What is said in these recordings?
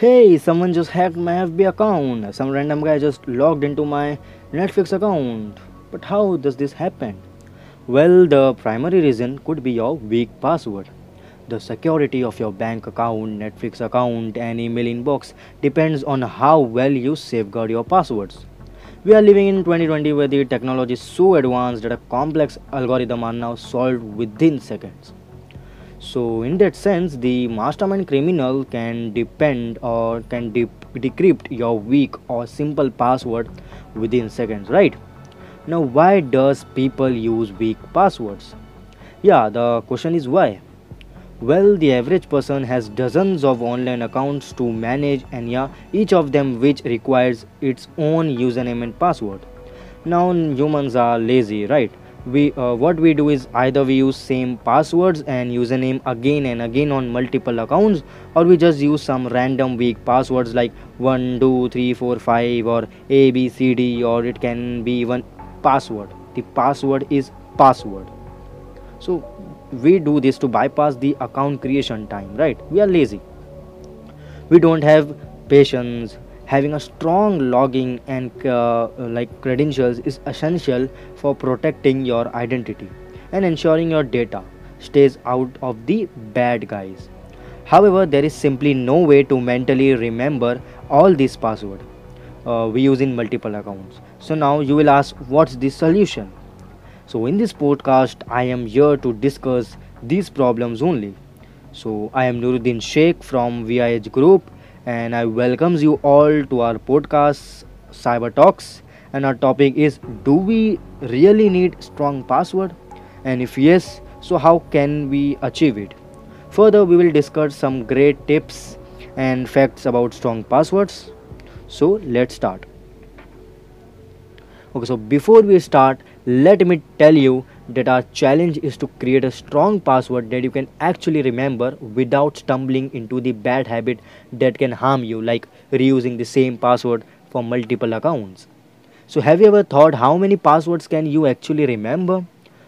Hey, someone just hacked my FB account. Some random guy just logged into my Netflix account. But how does this happen? Well, the primary reason could be your weak password. The security of your bank account, Netflix account, and email inbox depends on how well you safeguard your passwords. We are living in 2020 where the technology is so advanced that a complex algorithm are now solved within seconds. So, in that sense, the mastermind criminal can depend or can de- decrypt your weak or simple password within seconds, right? Now, why does people use weak passwords? Yeah, the question is why. Well, the average person has dozens of online accounts to manage, and yeah, each of them which requires its own username and password. Now, humans are lazy, right? We uh, what we do is either we use same passwords and username again and again on multiple accounts, or we just use some random weak passwords like one, two, three, four, five, or A, B, C, D, or it can be even password. The password is password. So we do this to bypass the account creation time right? We are lazy. We don't have patience having a strong logging and uh, like credentials is essential for protecting your identity and ensuring your data stays out of the bad guys. However there is simply no way to mentally remember all these passwords uh, we use in multiple accounts. So now you will ask what's the solution? So, in this podcast, I am here to discuss these problems only. So, I am Nuruddin Sheikh from VIEH Group, and I welcomes you all to our podcast Cyber Talks. And our topic is: Do we really need strong password? And if yes, so how can we achieve it? Further, we will discuss some great tips and facts about strong passwords. So, let's start. Okay, so before we start, let me tell you that our challenge is to create a strong password that you can actually remember without stumbling into the bad habit that can harm you, like reusing the same password for multiple accounts. So, have you ever thought how many passwords can you actually remember?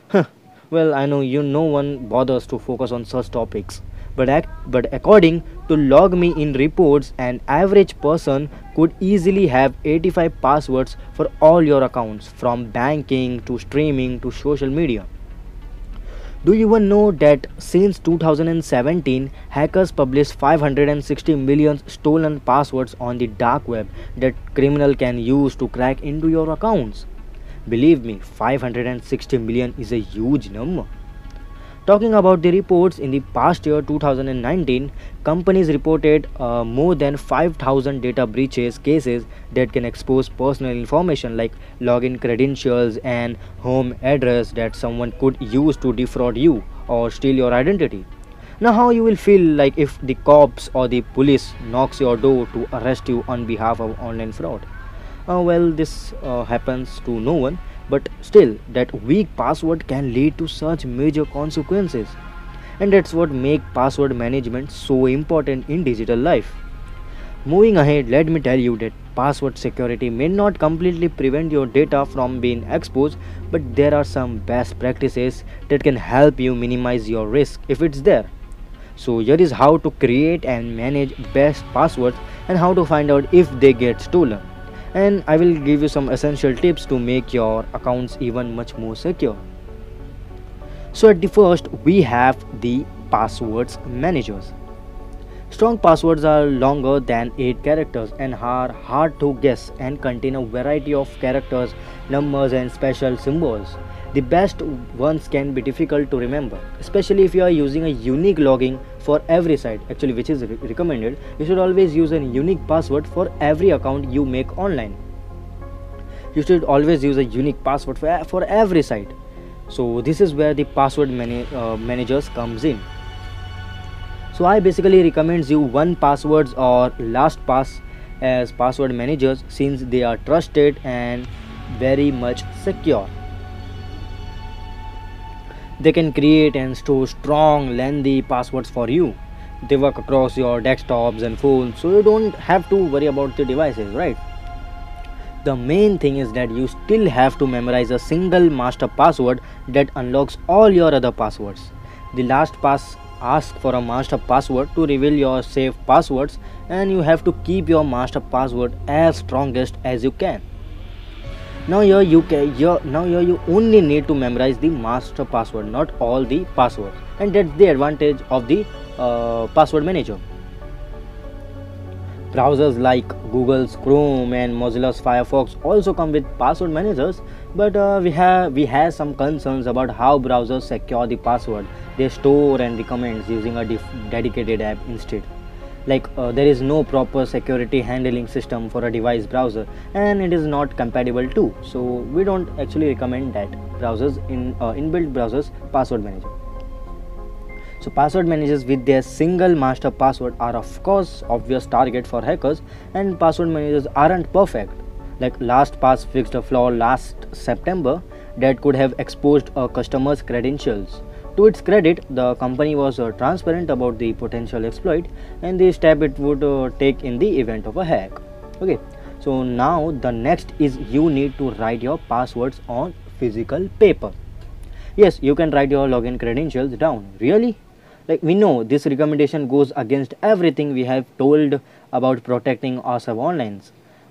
Huh. Well, I know you no one bothers to focus on such topics. But, ac- but according to LogMeIn reports, an average person could easily have 85 passwords for all your accounts, from banking to streaming to social media. Do you even know that since 2017, hackers published 560 million stolen passwords on the dark web that criminal can use to crack into your accounts? Believe me, 560 million is a huge number. Talking about the reports in the past year 2019, companies reported uh, more than 5000 data breaches cases that can expose personal information like login credentials and home address that someone could use to defraud you or steal your identity. Now, how you will feel like if the cops or the police knocks your door to arrest you on behalf of online fraud? Uh, well, this uh, happens to no one, but still, that weak password can lead to such major consequences. And that's what makes password management so important in digital life. Moving ahead, let me tell you that password security may not completely prevent your data from being exposed, but there are some best practices that can help you minimize your risk if it's there. So, here is how to create and manage best passwords and how to find out if they get stolen. And I will give you some essential tips to make your accounts even much more secure. So, at the first, we have the passwords managers. Strong passwords are longer than 8 characters and are hard to guess and contain a variety of characters, numbers, and special symbols. The best ones can be difficult to remember, especially if you are using a unique logging for every site, actually, which is re- recommended. You should always use a unique password for every account you make online. You should always use a unique password for, for every site. So, this is where the password uh, managers comes in so i basically recommends you one passwords or lastpass as password managers since they are trusted and very much secure they can create and store strong lengthy passwords for you. They work across your desktops and phones so you don't have to worry about the devices right? The main thing is that you still have to memorize a single master password that unlocks all your other passwords. The last pass ask for a master password to reveal your safe passwords and you have to keep your master password as strongest as you can now here you can here, now here you only need to memorize the master password not all the passwords and that's the advantage of the uh, password manager. Browsers like google's chrome and mozilla's firefox also come with password managers but uh, we have we have some concerns about how browsers secure the password they store and recommend using a dedicated app instead like uh, there is no proper security handling system for a device browser and it is not compatible too. So we don't actually recommend that browsers in uh, inbuilt browsers password manager. So password managers with their single master password are of course obvious target for hackers and password managers aren't perfect. Like lastpass fixed a flaw last september that could have exposed a customer's credentials to its credit, the company was uh, transparent about the potential exploit and the step it would uh, take in the event of a hack. Okay, so now the next is you need to write your passwords on physical paper. Yes, you can write your login credentials down. Really? Like we know this recommendation goes against everything we have told about protecting ourselves online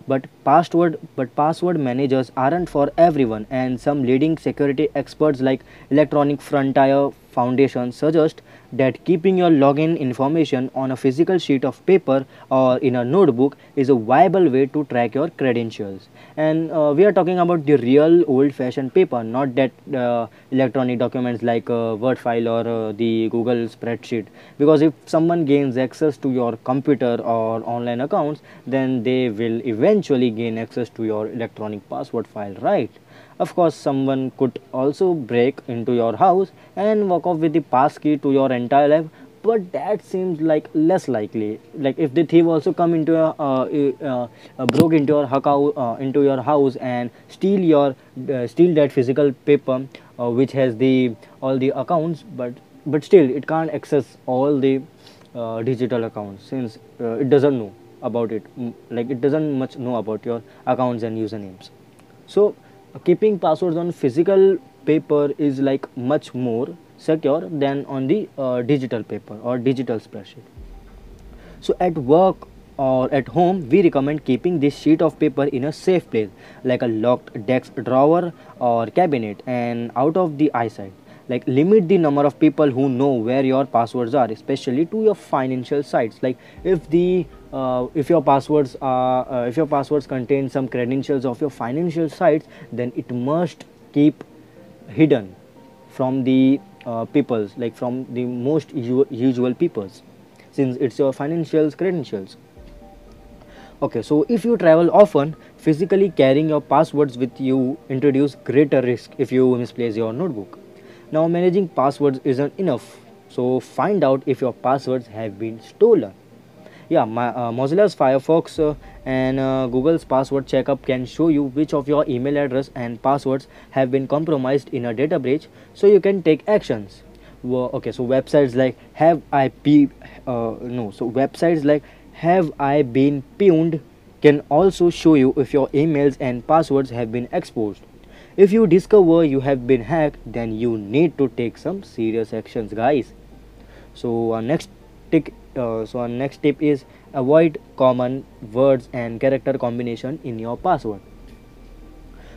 but password but password managers aren't for everyone. And some leading security experts like electronic frontier foundation suggest that keeping your login information on a physical sheet of paper or in a notebook is a viable way to track your credentials. And uh, we are talking about the real old fashioned paper not that uh, electronic documents like a word file or uh, the google spreadsheet. Because if someone gains access to your computer or online accounts then they will eventually gain access to your electronic password file right? Of course, someone could also break into your house and walk off with the pass key to your entire life but that seems like less likely. Like if the thief also come into a uh, uh, uh, broke into your house uh, into your house and steal your uh, steal that physical paper uh, which has the all the accounts but but still it can't access all the digital accounts since it doesn't know about it. Like it doesn't much know about your accounts and usernames. So keeping passwords on physical paper is like much more secure than on the uh, digital paper or digital spreadsheet. So at work or at home we recommend keeping this sheet of paper in a safe place like a locked desk drawer or cabinet and out of the eyesight. Like limit the number of people who know where your passwords are especially to your financial sites. Like if the uh, if your passwords are uh, if your passwords contain some credentials of your financial sites then it must keep hidden from the uh, peoples like from the most usual peoples since it's your financial credentials. Okay so if you travel often physically carrying your passwords with you introduce greater risk if you misplace your notebook. Now managing passwords isn't enough so find out if your passwords have been stolen yeah my, uh, mozilla's firefox uh, and uh, google's password checkup can show you which of your email address and passwords have been compromised in a data breach so you can take actions. Well, okay so websites like have i be uh, no so websites like have i been pwned can also show you if your emails and passwords have been exposed. If you discover you have been hacked then you need to take some serious actions guys. So uh, next tick uh, so our next tip is avoid common words and character combination in your password.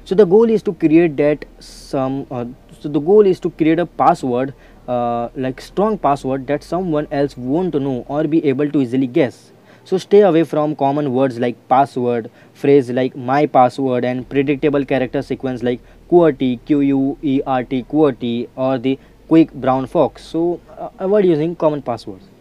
So the goal is to create that some uh, so the goal is to create a password uh, like strong password that someone else won't know or be able to easily guess. So stay away from common words like password phrase like my password and predictable character sequence like qwerty q u e r t qwerty or the quick brown fox. So uh, avoid using common passwords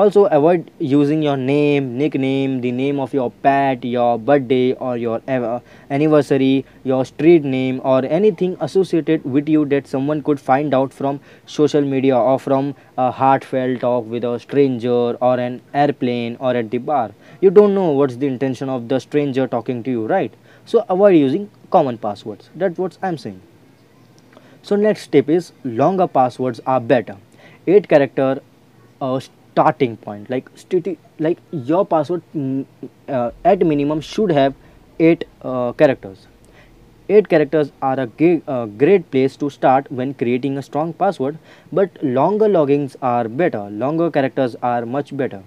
also avoid using your name nickname the name of your pet your birthday or your ever anniversary your street name or anything associated with you that someone could find out from social media or from a heartfelt talk with a stranger or an airplane or at the bar. You don't know what's the intention of the stranger talking to you right? So avoid using common passwords. That's what i'm saying. So next step is longer passwords are better. 8 character uh, starting point like like your password mm, uh, at minimum should have eight uh, characters 8 characters are a, great place to start when creating a strong password, but longer logins are better. Longer characters are much better.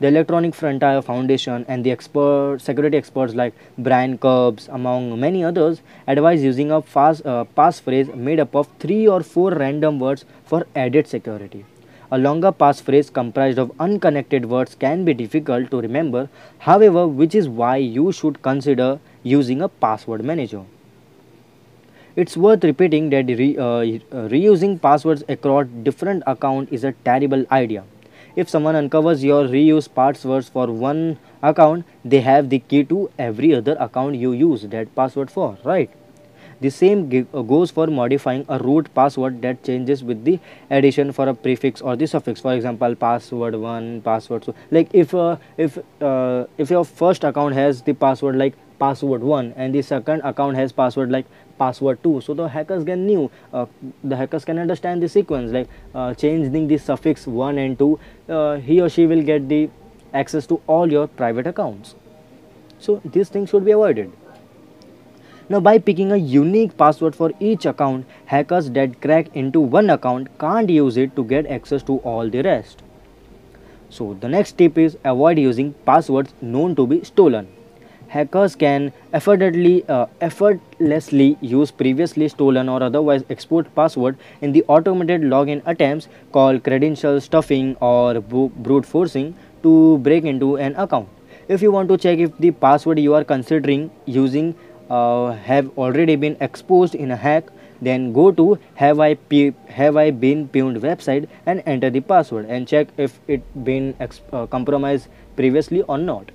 The Electronic Frontier Foundation and the expert, security experts like Brian Krebs, among many others, advise using a fast, uh, passphrase made up of three or four random words for added security. A longer passphrase comprised of unconnected words can be difficult to remember, however, which is why you should consider using a password manager. It's worth repeating that re, uh, uh, reusing passwords across different accounts is a terrible idea if someone uncovers your reused passwords for one account, they have the key to every other account you use that password for, right? The same uh, goes for modifying a root password that changes with the addition for a prefix or the suffix. For example, password one, password two. Like if uh, if uh, if your first account has the password like password one and the second account has password like password too so the hackers can knew uh, the hackers can understand the sequence like uh, changing the suffix 1 and 2 uh, he or she will get the access to all your private accounts so these things should be avoided now by picking a unique password for each account hackers that crack into one account can't use it to get access to all the rest so the next tip is avoid using passwords known to be stolen hackers can effortlessly, uh, effortlessly use previously stolen or otherwise exposed password in the automated login attempts called credential stuffing or brute forcing to break into an account. If you want to check if the password you are considering using uh, have already been exposed in a hack, then go to have I, have I been pwned website and enter the password and check if it been uh, compromised previously or not.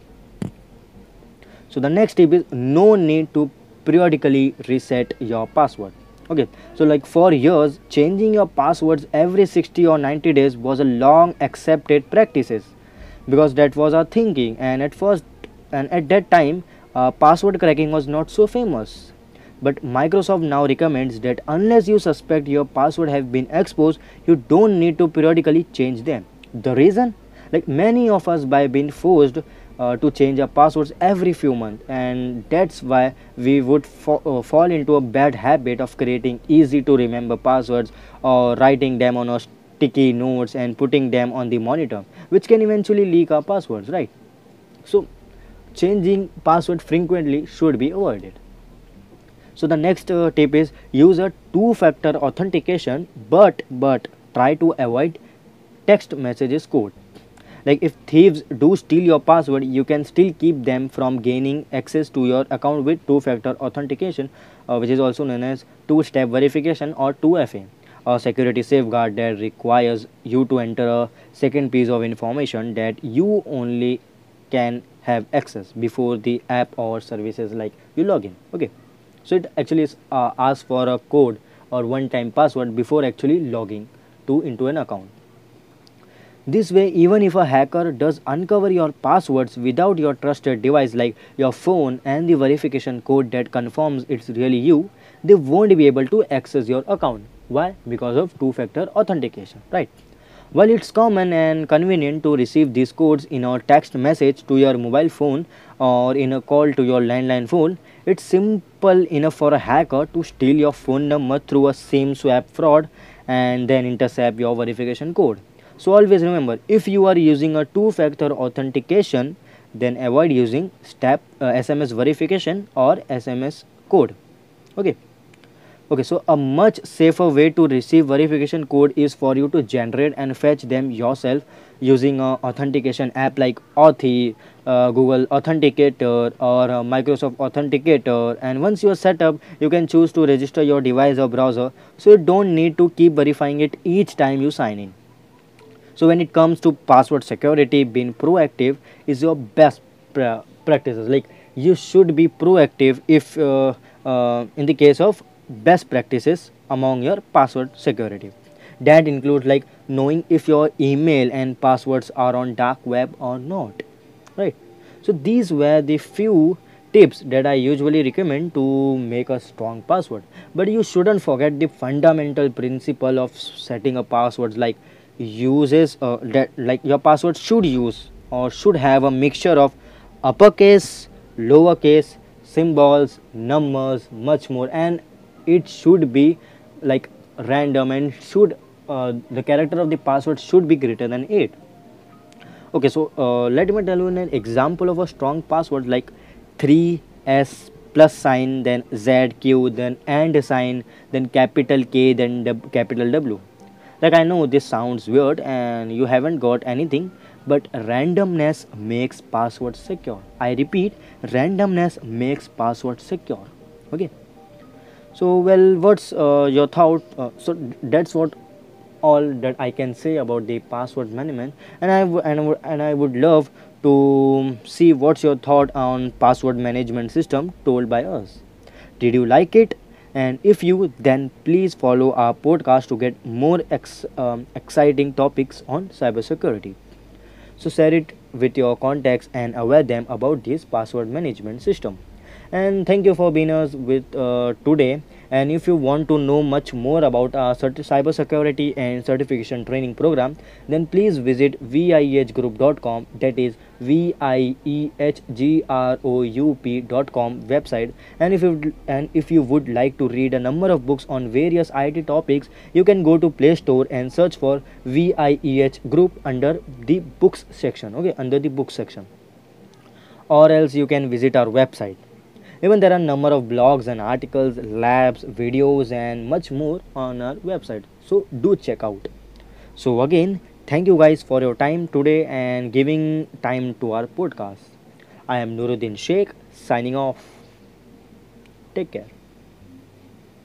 So the next tip is no need to periodically reset your password. Okay so like for years changing your passwords every 60 or 90 days was a long accepted practices because that was our thinking and at first and at that time uh, password cracking was not so famous. But microsoft now recommends that unless you suspect your password have been exposed you don't need to periodically change them. The reason? Like many of us by being forced uh, to change our passwords every few months and that's why we would uh, fall into a bad habit of creating easy to remember passwords or writing them on a sticky notes and putting them on the monitor which can eventually leak our passwords right? So changing password frequently should be avoided. So the next uh, tip is use a two factor authentication but but try to avoid text messages code. Like if thieves do steal your password you can still keep them from gaining access to your account with two factor authentication uh, which is also known as two step verification or 2fa a security safeguard that requires you to enter a second piece of information that you only can have access before the app or services like you log in okay so it actually uh, asks for a code or one time password before actually logging to into an account this way, even if a hacker does uncover your passwords without your trusted device like your phone and the verification code that confirms it's really you, they won't be able to access your account. Why? Because of two-factor authentication, right? While it's common and convenient to receive these codes in a text message to your mobile phone or in a call to your landline phone, it's simple enough for a hacker to steal your phone number through a SIM swap fraud and then intercept your verification code. So always remember if you are using a two-factor authentication then avoid using step uh, SMS verification or SMS code. Okay. Okay, so a much safer way to receive verification code is for you to generate and fetch them yourself using a authentication app like Authy, uh, Google Authenticator or uh, Microsoft Authenticator and once you are set up you can choose to register your device or browser so you don't need to keep verifying it each time you sign in. So when it comes to password security, being proactive is your best pra practices. Like you should be proactive if uh, uh, in the case of best practices among your password security. That includes like knowing if your email and passwords are on dark web or not. Right. So these were the few tips that I usually recommend to make a strong password. But you shouldn't forget the fundamental principle of setting a password like uses uh, that like your password should use or should have a mixture of uppercase lowercase symbols numbers much more and it should be like random and should uh, the character of the password should be greater than 8 okay so uh, let me tell you an example of a strong password like 3s plus sign then zq then and sign then capital k then capital w. Like i know this sounds weird and you haven't got anything but randomness makes password secure. I repeat randomness makes password secure. Okay so well what's uh, your thought uh, so that's what all that I can say about the password management and I and, and I would love to see what's your thought on password management system told by us. Did you like it? And if you then please follow our podcast to get more ex- um, exciting topics on cybersecurity. So share it with your contacts and aware them about this password management system. And thank you for being us with uh, today. And if you want to know much more about our certi- cybersecurity and certification training program, then please visit viehgroup.com. That is v i e h g r o u p.com website. And if you and if you would like to read a number of books on various IT topics, you can go to Play Store and search for VIEH Group under the books section. Okay, under the books section or else you can visit our website even there are number of blogs and articles labs videos and much more on our website. So do check out. So again thank you guys for your time today and giving time to our podcast. I am nuruddin sheikh signing off. Take care